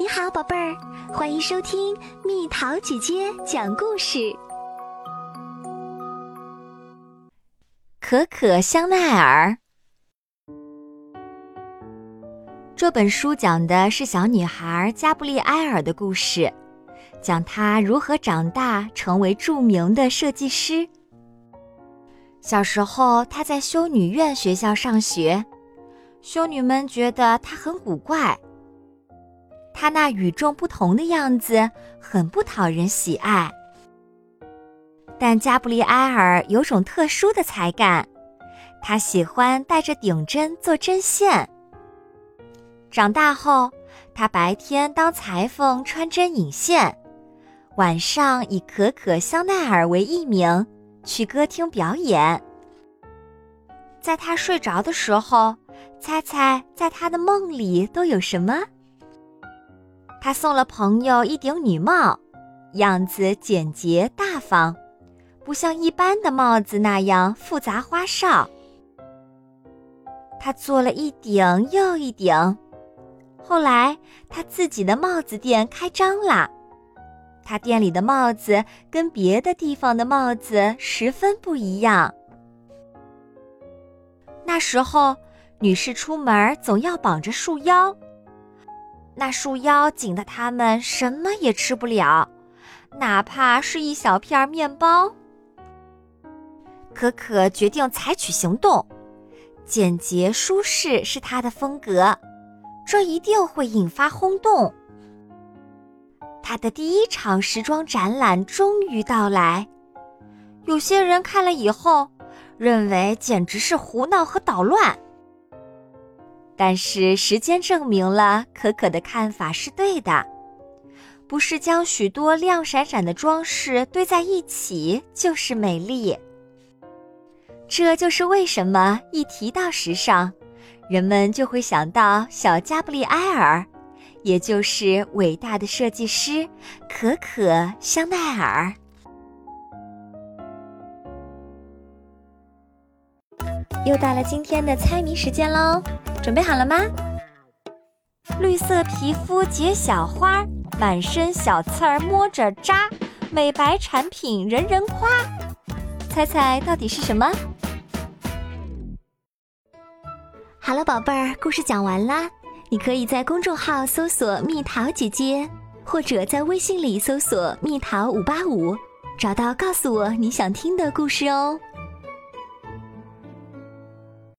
你好，宝贝儿，欢迎收听蜜桃姐姐讲故事。可可香奈儿这本书讲的是小女孩加布利埃尔的故事，讲她如何长大成为著名的设计师。小时候，她在修女院学校上学，修女们觉得她很古怪。他那与众不同的样子很不讨人喜爱，但加布利埃尔有种特殊的才干，他喜欢带着顶针做针线。长大后，他白天当裁缝穿针引线，晚上以可可香奈儿为艺名去歌厅表演。在他睡着的时候，猜猜在他的梦里都有什么？他送了朋友一顶女帽，样子简洁大方，不像一般的帽子那样复杂花哨。他做了一顶又一顶，后来他自己的帽子店开张了。他店里的帽子跟别的地方的帽子十分不一样。那时候，女士出门总要绑着束腰。那束腰紧的他们什么也吃不了，哪怕是一小片面包。可可决定采取行动，简洁舒适是他的风格，这一定会引发轰动。他的第一场时装展览终于到来，有些人看了以后，认为简直是胡闹和捣乱。但是时间证明了可可的看法是对的，不是将许多亮闪闪的装饰堆在一起就是美丽。这就是为什么一提到时尚，人们就会想到小加布利埃尔，也就是伟大的设计师可可香奈儿。又到了今天的猜谜时间喽！准备好了吗？绿色皮肤结小花，满身小刺儿摸着扎，美白产品人人夸。猜猜到底是什么？好了，宝贝儿，故事讲完啦。你可以在公众号搜索“蜜桃姐姐”，或者在微信里搜索“蜜桃五八五”，找到告诉我你想听的故事哦。